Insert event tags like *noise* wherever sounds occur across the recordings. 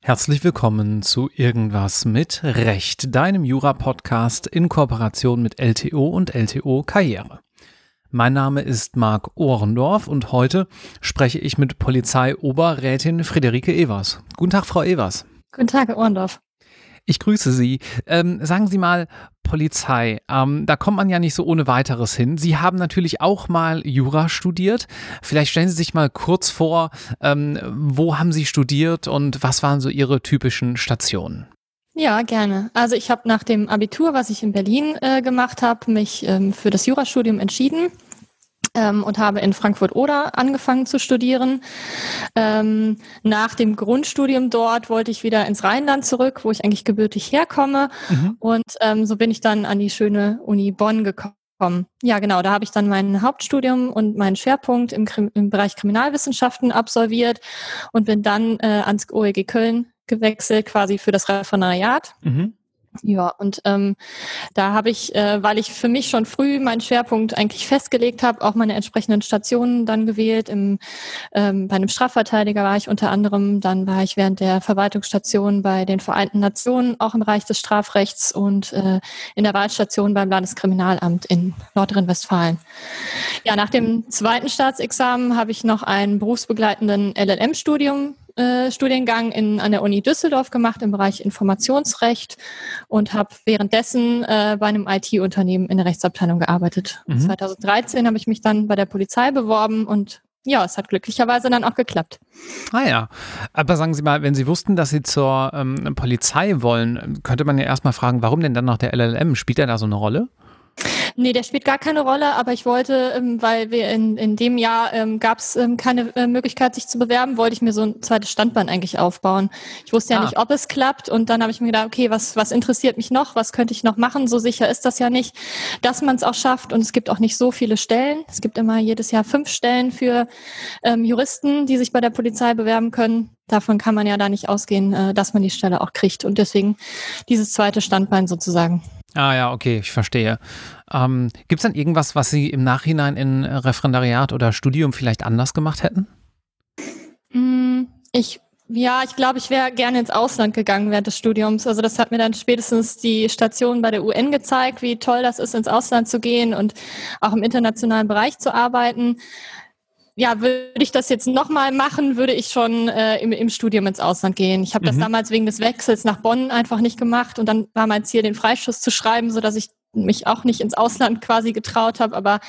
Herzlich willkommen zu Irgendwas mit Recht, deinem Jura-Podcast in Kooperation mit LTO und LTO Karriere. Mein Name ist Marc Ohrendorf und heute spreche ich mit Polizeioberrätin Friederike Evers. Guten Tag, Frau Evers. Guten Tag, Herr Ohrendorf. Ich grüße Sie. Ähm, sagen Sie mal, Polizei, ähm, da kommt man ja nicht so ohne weiteres hin. Sie haben natürlich auch mal Jura studiert. Vielleicht stellen Sie sich mal kurz vor, ähm, wo haben Sie studiert und was waren so Ihre typischen Stationen? Ja, gerne. Also ich habe nach dem Abitur, was ich in Berlin äh, gemacht habe, mich ähm, für das Jurastudium entschieden ähm, und habe in Frankfurt-Oder angefangen zu studieren. Ähm, nach dem Grundstudium dort wollte ich wieder ins Rheinland zurück, wo ich eigentlich gebürtig herkomme. Mhm. Und ähm, so bin ich dann an die schöne Uni Bonn gekommen. Ja, genau, da habe ich dann mein Hauptstudium und meinen Schwerpunkt im, im Bereich Kriminalwissenschaften absolviert und bin dann äh, ans OEG Köln gewechselt, quasi für das Referendariat. Mhm. Ja, und ähm, da habe ich, äh, weil ich für mich schon früh meinen Schwerpunkt eigentlich festgelegt habe, auch meine entsprechenden Stationen dann gewählt. Im, ähm, bei einem Strafverteidiger war ich unter anderem, dann war ich während der Verwaltungsstation bei den Vereinten Nationen auch im Bereich des Strafrechts und äh, in der Wahlstation beim Landeskriminalamt in Nordrhein-Westfalen. Ja, nach dem zweiten Staatsexamen habe ich noch einen berufsbegleitenden LLM-Studium äh, Studiengang in, an der Uni Düsseldorf gemacht im Bereich Informationsrecht und habe währenddessen äh, bei einem IT-Unternehmen in der Rechtsabteilung gearbeitet. Mhm. 2013 habe ich mich dann bei der Polizei beworben und ja, es hat glücklicherweise dann auch geklappt. Ah ja, aber sagen Sie mal, wenn Sie wussten, dass Sie zur ähm, Polizei wollen, könnte man ja erstmal fragen, warum denn dann noch der LLM? Spielt er da so eine Rolle? Nee, der spielt gar keine Rolle, aber ich wollte, ähm, weil wir in, in dem Jahr ähm, gab es ähm, keine äh, Möglichkeit, sich zu bewerben, wollte ich mir so ein zweites Standbein eigentlich aufbauen. Ich wusste ja ah. nicht, ob es klappt und dann habe ich mir gedacht, okay, was, was interessiert mich noch, was könnte ich noch machen? So sicher ist das ja nicht, dass man es auch schafft und es gibt auch nicht so viele Stellen. Es gibt immer jedes Jahr fünf Stellen für ähm, Juristen, die sich bei der Polizei bewerben können. Davon kann man ja da nicht ausgehen, äh, dass man die Stelle auch kriegt und deswegen dieses zweite Standbein sozusagen. Ah ja, okay, ich verstehe. Ähm, Gibt es dann irgendwas, was Sie im Nachhinein in Referendariat oder Studium vielleicht anders gemacht hätten? Mm, ich ja, ich glaube, ich wäre gerne ins Ausland gegangen während des Studiums. Also das hat mir dann spätestens die Station bei der UN gezeigt, wie toll das ist, ins Ausland zu gehen und auch im internationalen Bereich zu arbeiten. Ja, würde ich das jetzt nochmal machen, würde ich schon äh, im, im Studium ins Ausland gehen. Ich habe mhm. das damals wegen des Wechsels nach Bonn einfach nicht gemacht und dann war mein Ziel, den Freischuss zu schreiben, so dass ich mich auch nicht ins Ausland quasi getraut habe. Aber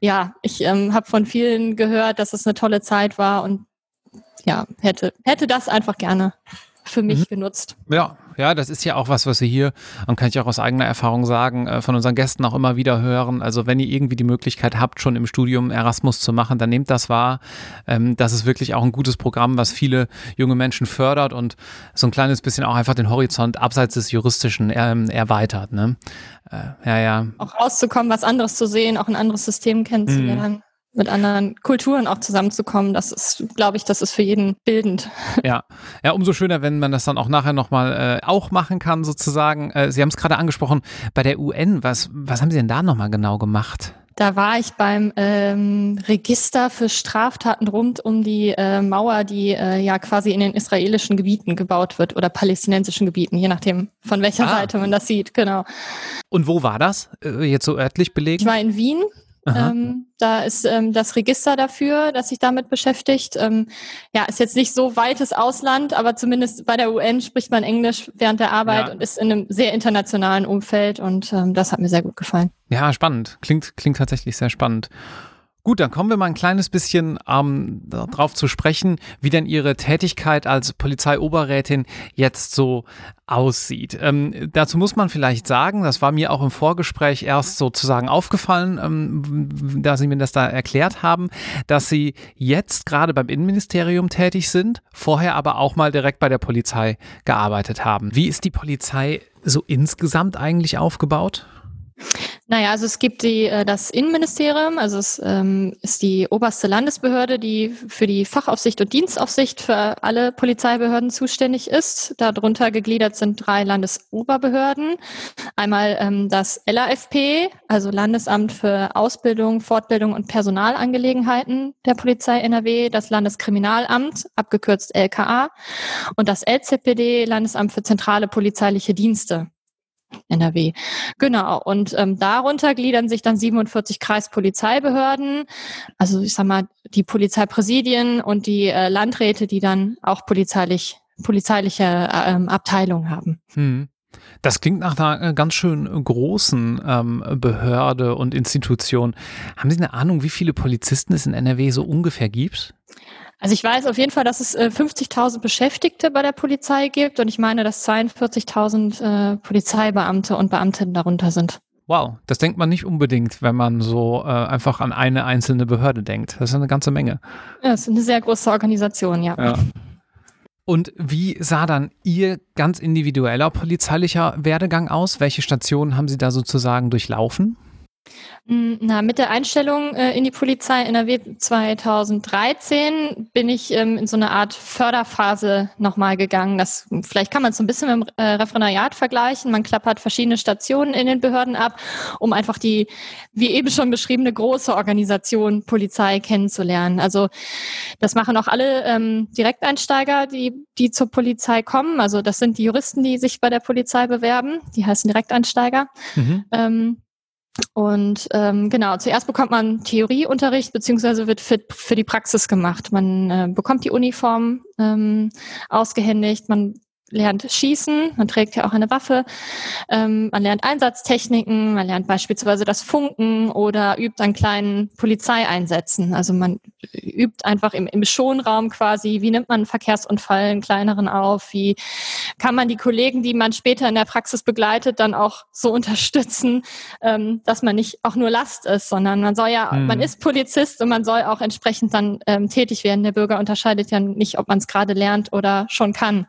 ja, ich ähm, habe von vielen gehört, dass es eine tolle Zeit war und ja, hätte, hätte das einfach gerne für mich mhm. genutzt. Ja, ja, das ist ja auch was, was wir hier, und kann ich auch aus eigener Erfahrung sagen, äh, von unseren Gästen auch immer wieder hören. Also wenn ihr irgendwie die Möglichkeit habt, schon im Studium Erasmus zu machen, dann nehmt das wahr. Ähm, das ist wirklich auch ein gutes Programm, was viele junge Menschen fördert und so ein kleines bisschen auch einfach den Horizont abseits des Juristischen ähm, erweitert. Ne? Äh, ja, ja. Auch rauszukommen, was anderes zu sehen, auch ein anderes System kennenzulernen. Mhm mit anderen Kulturen auch zusammenzukommen, das ist, glaube ich, das ist für jeden bildend. *laughs* Ja, ja, umso schöner, wenn man das dann auch nachher nochmal äh, auch machen kann, sozusagen. Äh, Sie haben es gerade angesprochen, bei der UN, was, was haben Sie denn da nochmal genau gemacht? Da war ich beim ähm, Register für Straftaten rund um die äh, Mauer, die äh, ja quasi in den israelischen Gebieten gebaut wird oder palästinensischen Gebieten, je nachdem, von welcher ah. Seite man das sieht, genau. Und wo war das? Äh, jetzt so örtlich belegt? Ich war in Wien ähm, da ist ähm, das Register dafür, das sich damit beschäftigt. Ähm, ja, ist jetzt nicht so weites Ausland, aber zumindest bei der UN spricht man Englisch während der Arbeit ja. und ist in einem sehr internationalen Umfeld und ähm, das hat mir sehr gut gefallen. Ja, spannend. Klingt, klingt tatsächlich sehr spannend. Gut, dann kommen wir mal ein kleines bisschen ähm, darauf zu sprechen, wie denn Ihre Tätigkeit als Polizeioberrätin jetzt so aussieht. Ähm, dazu muss man vielleicht sagen, das war mir auch im Vorgespräch erst sozusagen aufgefallen, ähm, da Sie mir das da erklärt haben, dass Sie jetzt gerade beim Innenministerium tätig sind, vorher aber auch mal direkt bei der Polizei gearbeitet haben. Wie ist die Polizei so insgesamt eigentlich aufgebaut? Naja, also es gibt die, äh, das Innenministerium, also es ähm, ist die oberste Landesbehörde, die für die Fachaufsicht und Dienstaufsicht für alle Polizeibehörden zuständig ist. Darunter gegliedert sind drei Landesoberbehörden. Einmal ähm, das LAFP, also Landesamt für Ausbildung, Fortbildung und Personalangelegenheiten der Polizei NRW, das Landeskriminalamt, abgekürzt LKA, und das LZPD, Landesamt für zentrale polizeiliche Dienste. NRW. Genau. Und ähm, darunter gliedern sich dann 47 Kreispolizeibehörden, also ich sag mal die Polizeipräsidien und die äh, Landräte, die dann auch polizeilich polizeiliche äh, ähm, Abteilungen haben. Hm. Das klingt nach einer äh, ganz schön großen ähm, Behörde und Institution. Haben Sie eine Ahnung, wie viele Polizisten es in NRW so ungefähr gibt? Also ich weiß auf jeden Fall, dass es äh, 50.000 Beschäftigte bei der Polizei gibt und ich meine, dass 42.000 äh, Polizeibeamte und Beamtinnen darunter sind. Wow, das denkt man nicht unbedingt, wenn man so äh, einfach an eine einzelne Behörde denkt. Das ist eine ganze Menge. Ja, das ist eine sehr große Organisation, ja. ja. Und wie sah dann Ihr ganz individueller polizeilicher Werdegang aus? Welche Stationen haben Sie da sozusagen durchlaufen? Hm, na, mit der Einstellung äh, in die Polizei NRW 2013 bin ich ähm, in so eine Art Förderphase nochmal gegangen. Das, vielleicht kann man es so ein bisschen mit dem äh, Referendariat vergleichen. Man klappert verschiedene Stationen in den Behörden ab, um einfach die, wie eben schon beschriebene, große Organisation Polizei kennenzulernen. Also das machen auch alle ähm, Direkteinsteiger, die, die zur Polizei kommen. Also das sind die Juristen, die sich bei der Polizei bewerben. Die heißen Direkteinsteiger. Mhm. Ähm, und ähm, genau, zuerst bekommt man Theorieunterricht beziehungsweise wird fit für die Praxis gemacht. Man äh, bekommt die Uniform ähm, ausgehändigt, man lernt Schießen, man trägt ja auch eine Waffe, ähm, man lernt Einsatztechniken, man lernt beispielsweise das Funken oder übt an kleinen Polizeieinsätzen. Also man übt einfach im, im Schonraum quasi, wie nimmt man einen Verkehrsunfall, einen kleineren auf, wie kann man die Kollegen, die man später in der Praxis begleitet, dann auch so *laughs* unterstützen, ähm, dass man nicht auch nur Last ist, sondern man soll ja, mhm. man ist Polizist und man soll auch entsprechend dann ähm, tätig werden. Der Bürger unterscheidet ja nicht, ob man es gerade lernt oder schon kann.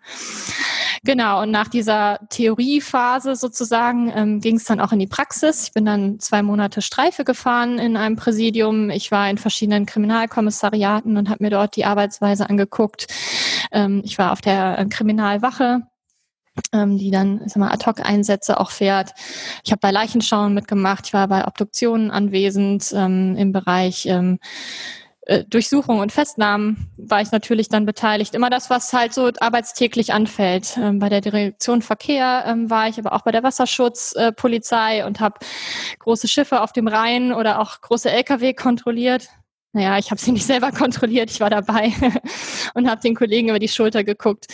Genau, und nach dieser Theoriephase sozusagen ähm, ging es dann auch in die Praxis. Ich bin dann zwei Monate Streife gefahren in einem Präsidium. Ich war in verschiedenen Kriminalkommissariaten und habe mir dort die Arbeitsweise angeguckt. Ähm, ich war auf der äh, Kriminalwache ähm, die dann sag mal, Ad-Hoc-Einsätze auch fährt. Ich habe bei Leichenschauen mitgemacht, ich war bei Obduktionen anwesend ähm, im Bereich ähm, äh, Durchsuchung und Festnahmen war ich natürlich dann beteiligt. Immer das, was halt so arbeitstäglich anfällt. Ähm, bei der Direktion Verkehr ähm, war ich, aber auch bei der Wasserschutzpolizei äh, und habe große Schiffe auf dem Rhein oder auch große Lkw kontrolliert. Naja, ich habe sie nicht selber kontrolliert, ich war dabei *laughs* und habe den Kollegen über die Schulter geguckt.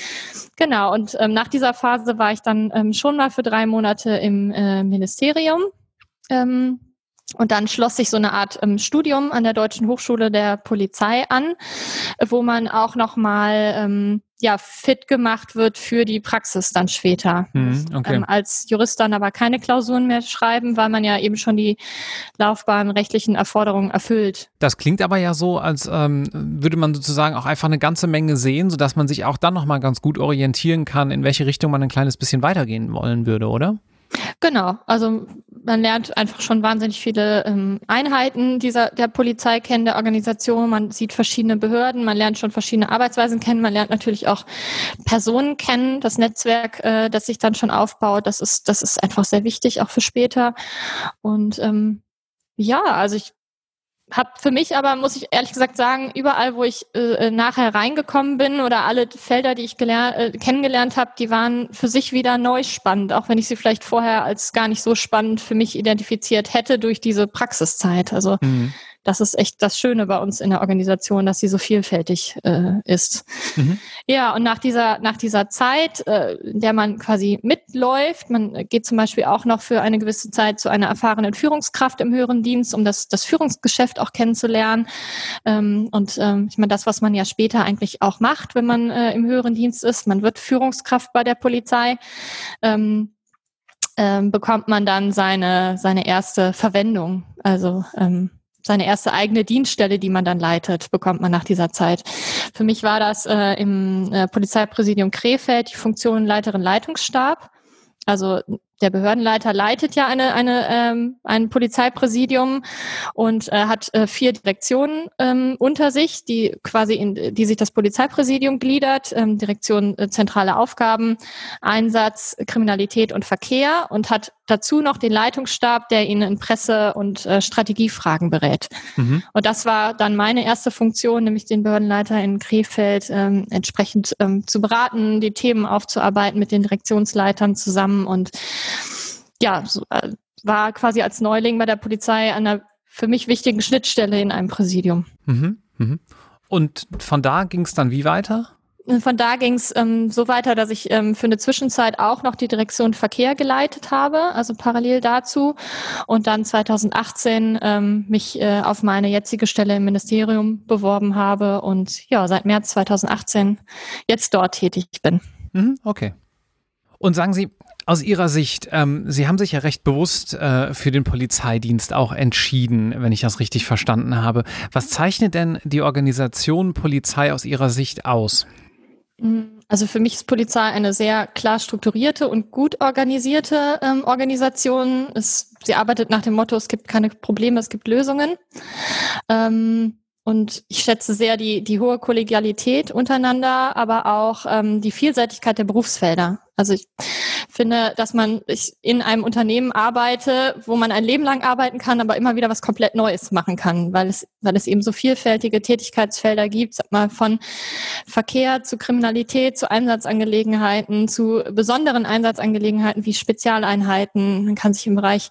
Genau, und ähm, nach dieser Phase war ich dann ähm, schon mal für drei Monate im äh, Ministerium. Ähm, und dann schloss sich so eine Art ähm, Studium an der Deutschen Hochschule der Polizei an, wo man auch nochmal ähm, ja, fit gemacht wird für die Praxis dann später. Mhm, okay. ähm, als Jurist dann aber keine Klausuren mehr schreiben, weil man ja eben schon die laufbahnrechtlichen Erforderungen erfüllt. Das klingt aber ja so, als ähm, würde man sozusagen auch einfach eine ganze Menge sehen, sodass man sich auch dann nochmal ganz gut orientieren kann, in welche Richtung man ein kleines bisschen weitergehen wollen würde, oder? Genau, also man lernt einfach schon wahnsinnig viele ähm, Einheiten dieser der Polizei kennen, der Organisation. Man sieht verschiedene Behörden, man lernt schon verschiedene Arbeitsweisen kennen, man lernt natürlich auch Personen kennen, das Netzwerk, äh, das sich dann schon aufbaut. Das ist das ist einfach sehr wichtig auch für später. Und ähm, ja, also ich habe für mich aber, muss ich ehrlich gesagt sagen, überall, wo ich äh, nachher reingekommen bin oder alle Felder, die ich äh, kennengelernt habe, die waren für sich wieder neu spannend, auch wenn ich sie vielleicht vorher als gar nicht so spannend für mich identifiziert hätte durch diese Praxiszeit. Also mhm das ist echt das Schöne bei uns in der Organisation, dass sie so vielfältig äh, ist. Mhm. Ja, und nach dieser, nach dieser Zeit, äh, in der man quasi mitläuft, man geht zum Beispiel auch noch für eine gewisse Zeit zu einer erfahrenen Führungskraft im höheren Dienst, um das, das Führungsgeschäft auch kennenzulernen. Ähm, und ähm, ich meine, das, was man ja später eigentlich auch macht, wenn man äh, im höheren Dienst ist, man wird Führungskraft bei der Polizei. Ähm, ähm, bekommt man dann seine, seine erste Verwendung. Also ähm, seine erste eigene Dienststelle, die man dann leitet, bekommt man nach dieser Zeit. Für mich war das äh, im äh, Polizeipräsidium Krefeld die Funktion Leiterin Leitungsstab. Also der Behördenleiter leitet ja eine, eine, ähm, ein Polizeipräsidium und äh, hat äh, vier Direktionen ähm, unter sich, die quasi in die sich das Polizeipräsidium gliedert, ähm, Direktion äh, zentrale Aufgaben, Einsatz, Kriminalität und Verkehr und hat dazu noch den Leitungsstab, der ihnen in Presse- und äh, Strategiefragen berät. Mhm. Und das war dann meine erste Funktion, nämlich den Behördenleiter in Krefeld ähm, entsprechend ähm, zu beraten, die Themen aufzuarbeiten mit den Direktionsleitern zusammen und ja, so, äh, war quasi als Neuling bei der Polizei an einer für mich wichtigen Schnittstelle in einem Präsidium. Mhm, mhm. Und von da ging es dann wie weiter? Von da ging es ähm, so weiter, dass ich ähm, für eine Zwischenzeit auch noch die Direktion Verkehr geleitet habe, also parallel dazu. Und dann 2018 ähm, mich äh, auf meine jetzige Stelle im Ministerium beworben habe und ja, seit März 2018 jetzt dort tätig bin. Mhm, okay. Und sagen Sie, aus Ihrer Sicht, ähm, Sie haben sich ja recht bewusst äh, für den Polizeidienst auch entschieden, wenn ich das richtig verstanden habe. Was zeichnet denn die Organisation Polizei aus Ihrer Sicht aus? Also für mich ist Polizei eine sehr klar strukturierte und gut organisierte ähm, Organisation. Es, sie arbeitet nach dem Motto, es gibt keine Probleme, es gibt Lösungen. Ähm, und ich schätze sehr die, die hohe Kollegialität untereinander, aber auch ähm, die Vielseitigkeit der Berufsfelder. Also ich finde, dass man in einem Unternehmen arbeite, wo man ein Leben lang arbeiten kann, aber immer wieder was komplett Neues machen kann, weil es, weil es eben so vielfältige Tätigkeitsfelder gibt, sag mal von Verkehr zu Kriminalität, zu Einsatzangelegenheiten, zu besonderen Einsatzangelegenheiten wie Spezialeinheiten. Man kann sich im Bereich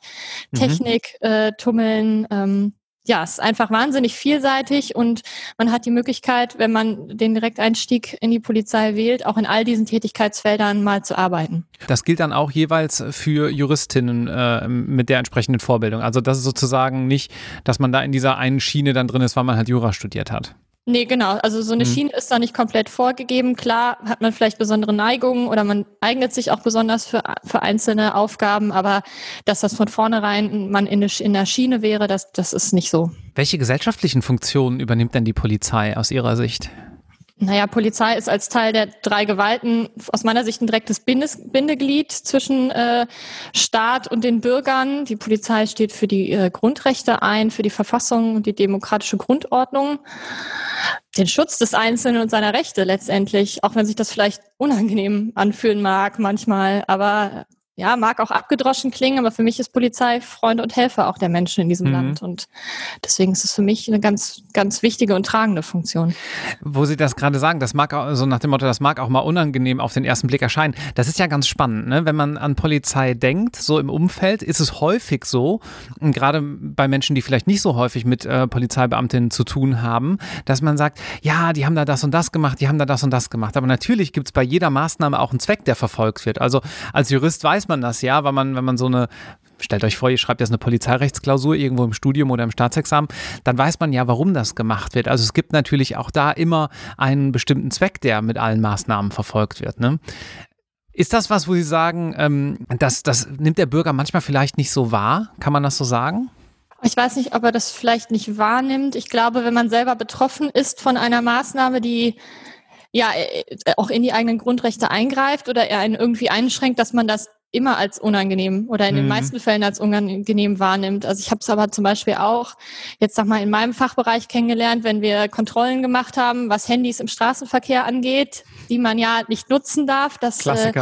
mhm. Technik äh, tummeln. Ähm, ja, es ist einfach wahnsinnig vielseitig und man hat die Möglichkeit, wenn man den Direkteinstieg in die Polizei wählt, auch in all diesen Tätigkeitsfeldern mal zu arbeiten. Das gilt dann auch jeweils für Juristinnen äh, mit der entsprechenden Vorbildung. Also das ist sozusagen nicht, dass man da in dieser einen Schiene dann drin ist, weil man halt Jura studiert hat. Nee, genau. Also so eine mhm. Schiene ist da nicht komplett vorgegeben. Klar hat man vielleicht besondere Neigungen oder man eignet sich auch besonders für, für einzelne Aufgaben, aber dass das von vornherein man in, in der Schiene wäre, das, das ist nicht so. Welche gesellschaftlichen Funktionen übernimmt denn die Polizei aus Ihrer Sicht? Naja, Polizei ist als Teil der drei Gewalten aus meiner Sicht ein direktes Bindes Bindeglied zwischen äh, Staat und den Bürgern. Die Polizei steht für die äh, Grundrechte ein, für die Verfassung und die demokratische Grundordnung, den Schutz des Einzelnen und seiner Rechte letztendlich, auch wenn sich das vielleicht unangenehm anfühlen mag manchmal. Aber ja, mag auch abgedroschen klingen, aber für mich ist Polizei Freund und Helfer auch der Menschen in diesem mhm. Land. Und deswegen ist es für mich eine ganz, ganz wichtige und tragende Funktion. Wo Sie das gerade sagen, das mag auch, so nach dem Motto, das mag auch mal unangenehm auf den ersten Blick erscheinen. Das ist ja ganz spannend, ne? Wenn man an Polizei denkt, so im Umfeld, ist es häufig so, gerade bei Menschen, die vielleicht nicht so häufig mit äh, Polizeibeamtinnen zu tun haben, dass man sagt, ja, die haben da das und das gemacht, die haben da das und das gemacht. Aber natürlich gibt es bei jeder Maßnahme auch einen Zweck, der verfolgt wird. Also als Jurist weiß man das ja, weil man, wenn man so eine stellt euch vor, ihr schreibt jetzt eine Polizeirechtsklausur irgendwo im Studium oder im Staatsexamen, dann weiß man ja, warum das gemacht wird. Also es gibt natürlich auch da immer einen bestimmten Zweck, der mit allen Maßnahmen verfolgt wird. Ne? Ist das was, wo Sie sagen, ähm, das, das nimmt der Bürger manchmal vielleicht nicht so wahr? Kann man das so sagen? Ich weiß nicht, ob er das vielleicht nicht wahrnimmt. Ich glaube, wenn man selber betroffen ist von einer Maßnahme, die ja äh, auch in die eigenen Grundrechte eingreift oder er einen irgendwie einschränkt, dass man das immer als unangenehm oder in mhm. den meisten Fällen als unangenehm wahrnimmt. Also ich habe es aber zum Beispiel auch jetzt sag mal in meinem Fachbereich kennengelernt, wenn wir Kontrollen gemacht haben, was Handys im Straßenverkehr angeht, die man ja nicht nutzen darf, dass äh,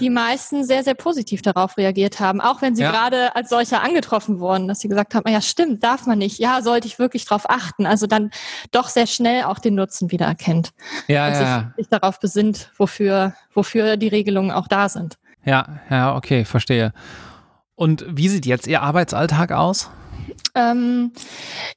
die meisten sehr, sehr positiv darauf reagiert haben, auch wenn sie ja. gerade als solcher angetroffen wurden, dass sie gesagt haben, ja stimmt, darf man nicht, ja, sollte ich wirklich darauf achten. Also dann doch sehr schnell auch den Nutzen wieder erkennt ja, und ja. Sich, sich darauf besinnt, wofür, wofür die Regelungen auch da sind. Ja, ja, okay, verstehe. Und wie sieht jetzt Ihr Arbeitsalltag aus? Ähm,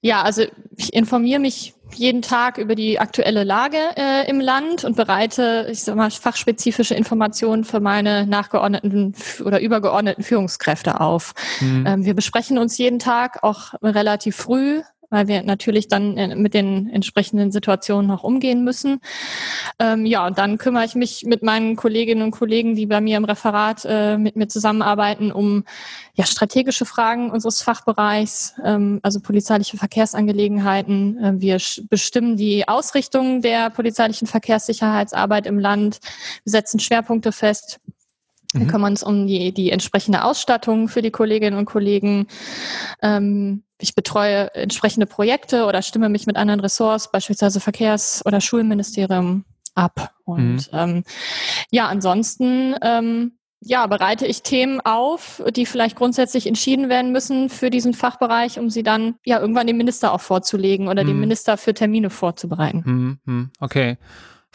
ja, also ich informiere mich jeden Tag über die aktuelle Lage äh, im Land und bereite, ich sag mal, fachspezifische Informationen für meine nachgeordneten oder übergeordneten Führungskräfte auf. Mhm. Ähm, wir besprechen uns jeden Tag auch relativ früh weil wir natürlich dann äh, mit den entsprechenden Situationen noch umgehen müssen. Ähm, ja, und dann kümmere ich mich mit meinen Kolleginnen und Kollegen, die bei mir im Referat äh, mit mir zusammenarbeiten, um ja, strategische Fragen unseres Fachbereichs, ähm, also polizeiliche Verkehrsangelegenheiten. Äh, wir bestimmen die Ausrichtung der polizeilichen Verkehrssicherheitsarbeit im Land, wir setzen Schwerpunkte fest Wir mhm. kümmern uns um die, die entsprechende Ausstattung für die Kolleginnen und Kollegen. Ähm, ich betreue entsprechende Projekte oder stimme mich mit anderen Ressorts, beispielsweise Verkehrs- oder Schulministerium, ab. Und mhm. ähm, ja, ansonsten ähm, ja, bereite ich Themen auf, die vielleicht grundsätzlich entschieden werden müssen für diesen Fachbereich, um sie dann ja irgendwann dem Minister auch vorzulegen oder mhm. dem Minister für Termine vorzubereiten. Mhm. mhm. Okay.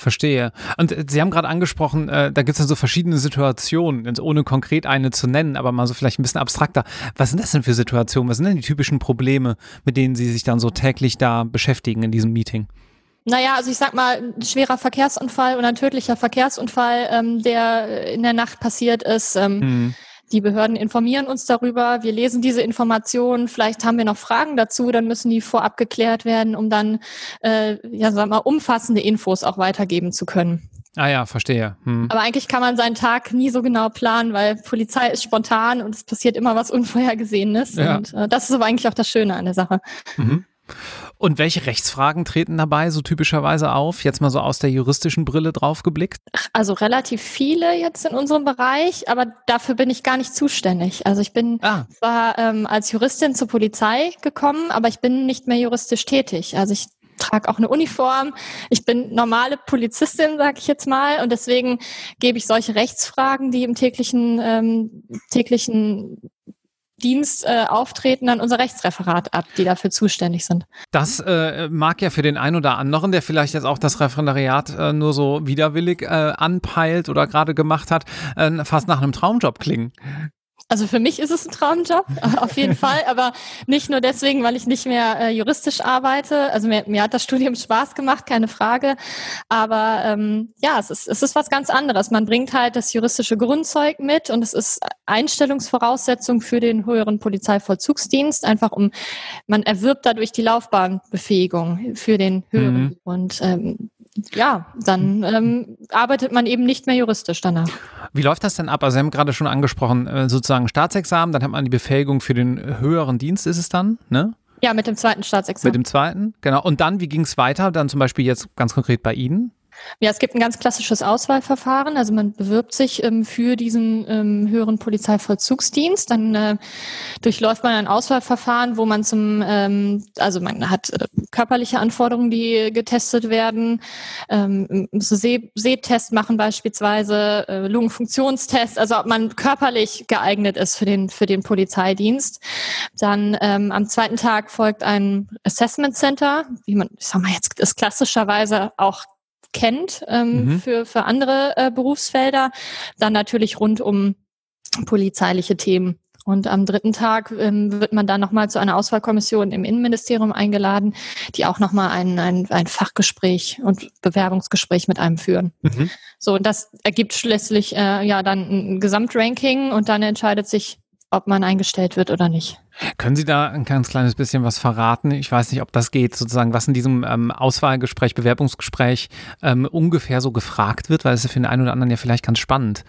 Verstehe. Und äh, Sie haben gerade angesprochen, äh, da gibt es ja so verschiedene Situationen, ohne konkret eine zu nennen, aber mal so vielleicht ein bisschen abstrakter. Was sind das denn für Situationen? Was sind denn die typischen Probleme, mit denen Sie sich dann so täglich da beschäftigen in diesem Meeting? Naja, also ich sag mal, ein schwerer Verkehrsunfall oder ein tödlicher Verkehrsunfall, ähm, der in der Nacht passiert ist. Ähm, mhm. Die Behörden informieren uns darüber. Wir lesen diese Informationen. Vielleicht haben wir noch Fragen dazu. Dann müssen die vorab geklärt werden, um dann, äh, ja, sag mal, umfassende Infos auch weitergeben zu können. Ah ja, verstehe. Hm. Aber eigentlich kann man seinen Tag nie so genau planen, weil Polizei ist spontan und es passiert immer was Unvorhergesehenes. Ja. Und äh, das ist aber eigentlich auch das Schöne an der Sache. Mhm. Und welche Rechtsfragen treten dabei so typischerweise auf? Jetzt mal so aus der juristischen Brille drauf geblickt? Also relativ viele jetzt in unserem Bereich, aber dafür bin ich gar nicht zuständig. Also ich bin ah. zwar ähm, als Juristin zur Polizei gekommen, aber ich bin nicht mehr juristisch tätig. Also ich trage auch eine Uniform. Ich bin normale Polizistin, sage ich jetzt mal, und deswegen gebe ich solche Rechtsfragen, die im täglichen ähm, täglichen Dienst äh, auftreten an unser Rechtsreferat ab, die dafür zuständig sind. Das äh, mag ja für den einen oder anderen, der vielleicht jetzt auch das Referendariat äh, nur so widerwillig äh, anpeilt oder gerade gemacht hat, äh, fast nach einem Traumjob klingen. Also für mich ist es ein Traumjob, *laughs* auf jeden Fall, aber nicht nur deswegen, weil ich nicht mehr äh, juristisch arbeite. Also mir, mir hat das Studium Spaß gemacht, keine Frage. Aber ähm, ja, es ist, es ist was ganz anderes. Man bringt halt das juristische Grundzeug mit und es ist Einstellungsvoraussetzung für den höheren Polizeivollzugsdienst, einfach um, man erwirbt dadurch die Laufbahnbefähigung für den höheren. Mhm. Und ähm, ja, dann ähm, arbeitet man eben nicht mehr juristisch danach. Wie läuft das denn ab? Also Sie haben gerade schon angesprochen, äh, sozusagen Staatsexamen, dann hat man die Befähigung für den höheren Dienst, ist es dann, ne? Ja, mit dem zweiten Staatsexamen. Mit dem zweiten, genau. Und dann, wie ging es weiter? Dann zum Beispiel jetzt ganz konkret bei Ihnen? Ja, es gibt ein ganz klassisches Auswahlverfahren. Also man bewirbt sich ähm, für diesen ähm, höheren Polizeivollzugsdienst. Dann äh, durchläuft man ein Auswahlverfahren, wo man zum, ähm, also man hat äh, körperliche Anforderungen, die getestet werden, ähm, See Sehtest machen beispielsweise, äh, Lungenfunktionstest, also ob man körperlich geeignet ist für den für den Polizeidienst. Dann ähm, am zweiten Tag folgt ein Assessment Center, wie man, ich sag mal jetzt, ist klassischerweise auch kennt ähm, mhm. für, für andere äh, Berufsfelder. Dann natürlich rund um polizeiliche Themen. Und am dritten Tag ähm, wird man dann nochmal zu einer Auswahlkommission im Innenministerium eingeladen, die auch nochmal ein, ein, ein Fachgespräch und Bewerbungsgespräch mit einem führen. Mhm. So, und das ergibt schließlich äh, ja dann ein Gesamtranking und dann entscheidet sich, ob man eingestellt wird oder nicht. Können Sie da ein ganz kleines bisschen was verraten? Ich weiß nicht, ob das geht, sozusagen, was in diesem ähm, Auswahlgespräch, Bewerbungsgespräch ähm, ungefähr so gefragt wird, weil es ist für den einen oder anderen ja vielleicht ganz spannend.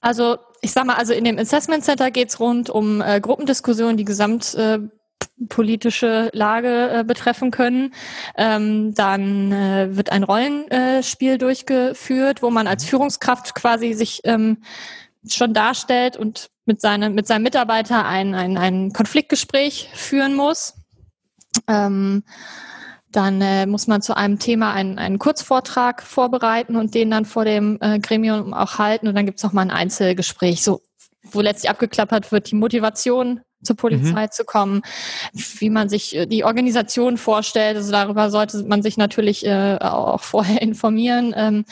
Also ich sag mal, also in dem Assessment Center geht es rund um äh, Gruppendiskussionen, die gesamt äh, politische Lage äh, betreffen können. Ähm, dann äh, wird ein Rollenspiel durchgeführt, wo man als Führungskraft quasi sich ähm, schon darstellt und mit, seinem mit seinem Mitarbeiter ein, ein, ein Konfliktgespräch führen muss. Ähm, dann äh, muss man zu einem Thema einen, einen Kurzvortrag vorbereiten und den dann vor dem äh, Gremium auch halten. Und dann gibt es mal ein Einzelgespräch, so wo letztlich abgeklappert wird, die Motivation zur Polizei mhm. zu kommen, wie man sich äh, die Organisation vorstellt. Also darüber sollte man sich natürlich äh, auch vorher *laughs* informieren. Ähm,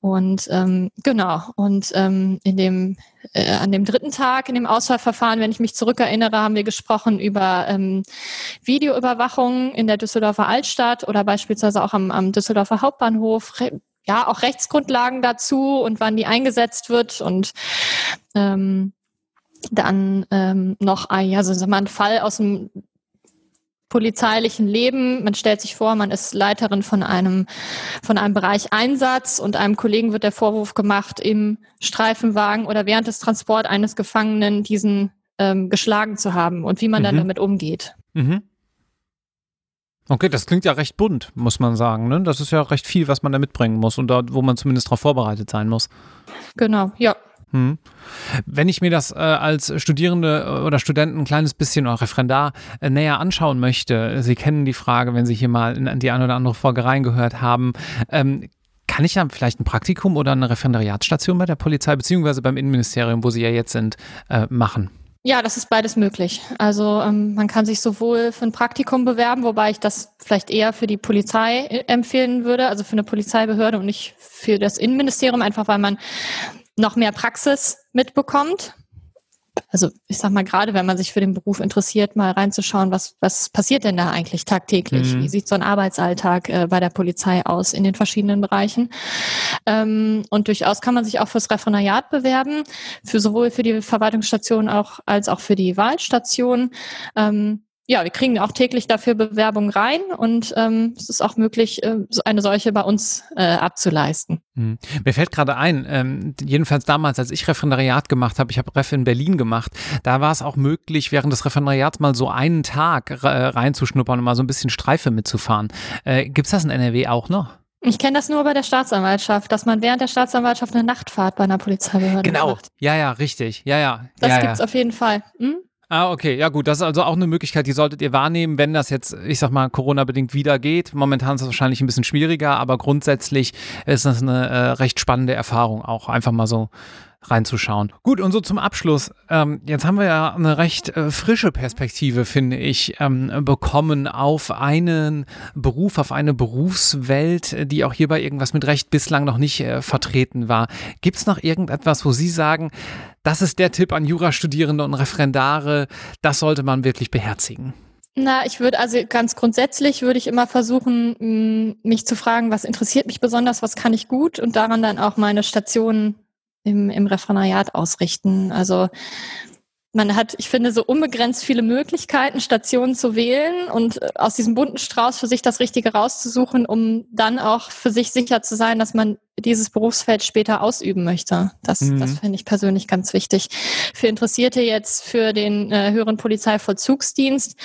und ähm, genau, und ähm, in dem äh, an dem dritten Tag in dem Auswahlverfahren, wenn ich mich zurückerinnere, haben wir gesprochen über ähm, Videoüberwachung in der Düsseldorfer Altstadt oder beispielsweise auch am, am Düsseldorfer Hauptbahnhof ja auch Rechtsgrundlagen dazu und wann die eingesetzt wird und ähm, dann ähm, noch ein, also sagen wir, ein Fall aus dem polizeilichen Leben. Man stellt sich vor, man ist Leiterin von einem, von einem Bereich Einsatz und einem Kollegen wird der Vorwurf gemacht, im Streifenwagen oder während des Transports eines Gefangenen diesen ähm, geschlagen zu haben und wie man mhm. dann damit umgeht. Mhm. Okay, das klingt ja recht bunt, muss man sagen. Ne? Das ist ja recht viel, was man da mitbringen muss und da, wo man zumindest darauf vorbereitet sein muss. Genau, ja. Hm. Wenn ich mir das äh, als Studierende äh, oder Studenten ein kleines bisschen oder Referendar äh, näher anschauen möchte, Sie kennen die Frage, wenn Sie hier mal in die eine oder andere Folge reingehört haben, ähm, kann ich ja vielleicht ein Praktikum oder eine Referendariatsstation bei der Polizei beziehungsweise beim Innenministerium, wo Sie ja jetzt sind, äh, machen? Ja, das ist beides möglich. Also ähm, man kann sich sowohl für ein Praktikum bewerben, wobei ich das vielleicht eher für die Polizei äh, empfehlen würde, also für eine Polizeibehörde und nicht für das Innenministerium, einfach weil man noch mehr Praxis mitbekommt. Also ich sag mal, gerade wenn man sich für den Beruf interessiert, mal reinzuschauen, was, was passiert denn da eigentlich tagtäglich? Mhm. Wie sieht so ein Arbeitsalltag äh, bei der Polizei aus in den verschiedenen Bereichen? Ähm, und durchaus kann man sich auch fürs Referendariat bewerben, für sowohl für die Verwaltungsstation auch als auch für die Wahlstation. Ähm, ja, wir kriegen auch täglich dafür Bewerbungen rein und ähm, es ist auch möglich, äh, eine solche bei uns äh, abzuleisten. Hm. Mir fällt gerade ein, ähm, jedenfalls damals, als ich Referendariat gemacht habe, ich habe Ref in Berlin gemacht, da war es auch möglich, während des Referendariats mal so einen Tag äh, reinzuschnuppern und mal so ein bisschen Streife mitzufahren. Äh, Gibt es das in NRW auch noch? Ich kenne das nur bei der Staatsanwaltschaft, dass man während der Staatsanwaltschaft eine Nachtfahrt bei einer Polizeibehörde genau. macht. Genau. Ja, ja, richtig. Ja, ja. Das ja, gibt's ja. auf jeden Fall. Hm? Ah, okay, ja gut, das ist also auch eine Möglichkeit, die solltet ihr wahrnehmen, wenn das jetzt, ich sag mal, Corona-bedingt wieder geht. Momentan ist es wahrscheinlich ein bisschen schwieriger, aber grundsätzlich ist das eine äh, recht spannende Erfahrung, auch einfach mal so reinzuschauen. Gut, und so zum Abschluss. Ähm, jetzt haben wir ja eine recht äh, frische Perspektive, finde ich, ähm, bekommen auf einen Beruf, auf eine Berufswelt, die auch hierbei irgendwas mit Recht bislang noch nicht äh, vertreten war. Gibt es noch irgendetwas, wo Sie sagen, das ist der Tipp an Jurastudierende und Referendare, das sollte man wirklich beherzigen? Na, ich würde also ganz grundsätzlich würde ich immer versuchen, mich zu fragen, was interessiert mich besonders, was kann ich gut und daran dann auch meine Stationen im, im Referendariat ausrichten. Also man hat, ich finde, so unbegrenzt viele Möglichkeiten, Stationen zu wählen und äh, aus diesem bunten Strauß für sich das Richtige rauszusuchen, um dann auch für sich sicher zu sein, dass man dieses Berufsfeld später ausüben möchte. Das, mhm. das finde ich persönlich ganz wichtig. Für Interessierte jetzt für den äh, höheren Polizeivollzugsdienst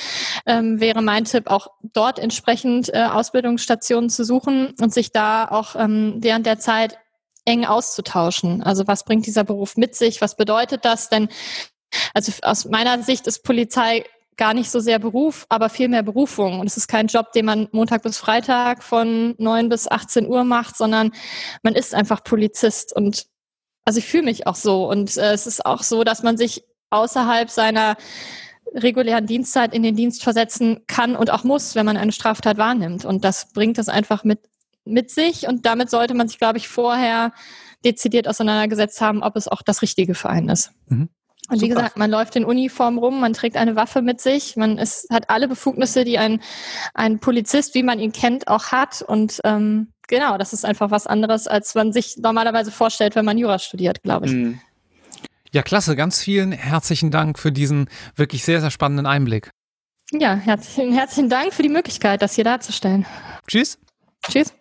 ähm, wäre mein Tipp auch dort entsprechend äh, Ausbildungsstationen zu suchen und sich da auch ähm, während der Zeit eng auszutauschen. Also was bringt dieser Beruf mit sich? Was bedeutet das? Denn also aus meiner Sicht ist Polizei gar nicht so sehr Beruf, aber viel mehr Berufung. Und es ist kein Job, den man Montag bis Freitag von neun bis 18 Uhr macht, sondern man ist einfach Polizist. Und also ich fühle mich auch so. Und äh, es ist auch so, dass man sich außerhalb seiner regulären Dienstzeit in den Dienst versetzen kann und auch muss, wenn man eine Straftat wahrnimmt. Und das bringt es einfach mit mit sich und damit sollte man sich, glaube ich, vorher dezidiert auseinandergesetzt haben, ob es auch das Richtige für einen ist. Mhm. Und wie Super. gesagt, man läuft in Uniform rum, man trägt eine Waffe mit sich, man ist, hat alle Befugnisse, die ein, ein Polizist, wie man ihn kennt, auch hat. Und ähm, genau, das ist einfach was anderes, als man sich normalerweise vorstellt, wenn man Jura studiert, glaube ich. Mhm. Ja, klasse. Ganz vielen herzlichen Dank für diesen wirklich sehr, sehr spannenden Einblick. Ja, herzlichen, herzlichen Dank für die Möglichkeit, das hier darzustellen. Tschüss. Tschüss.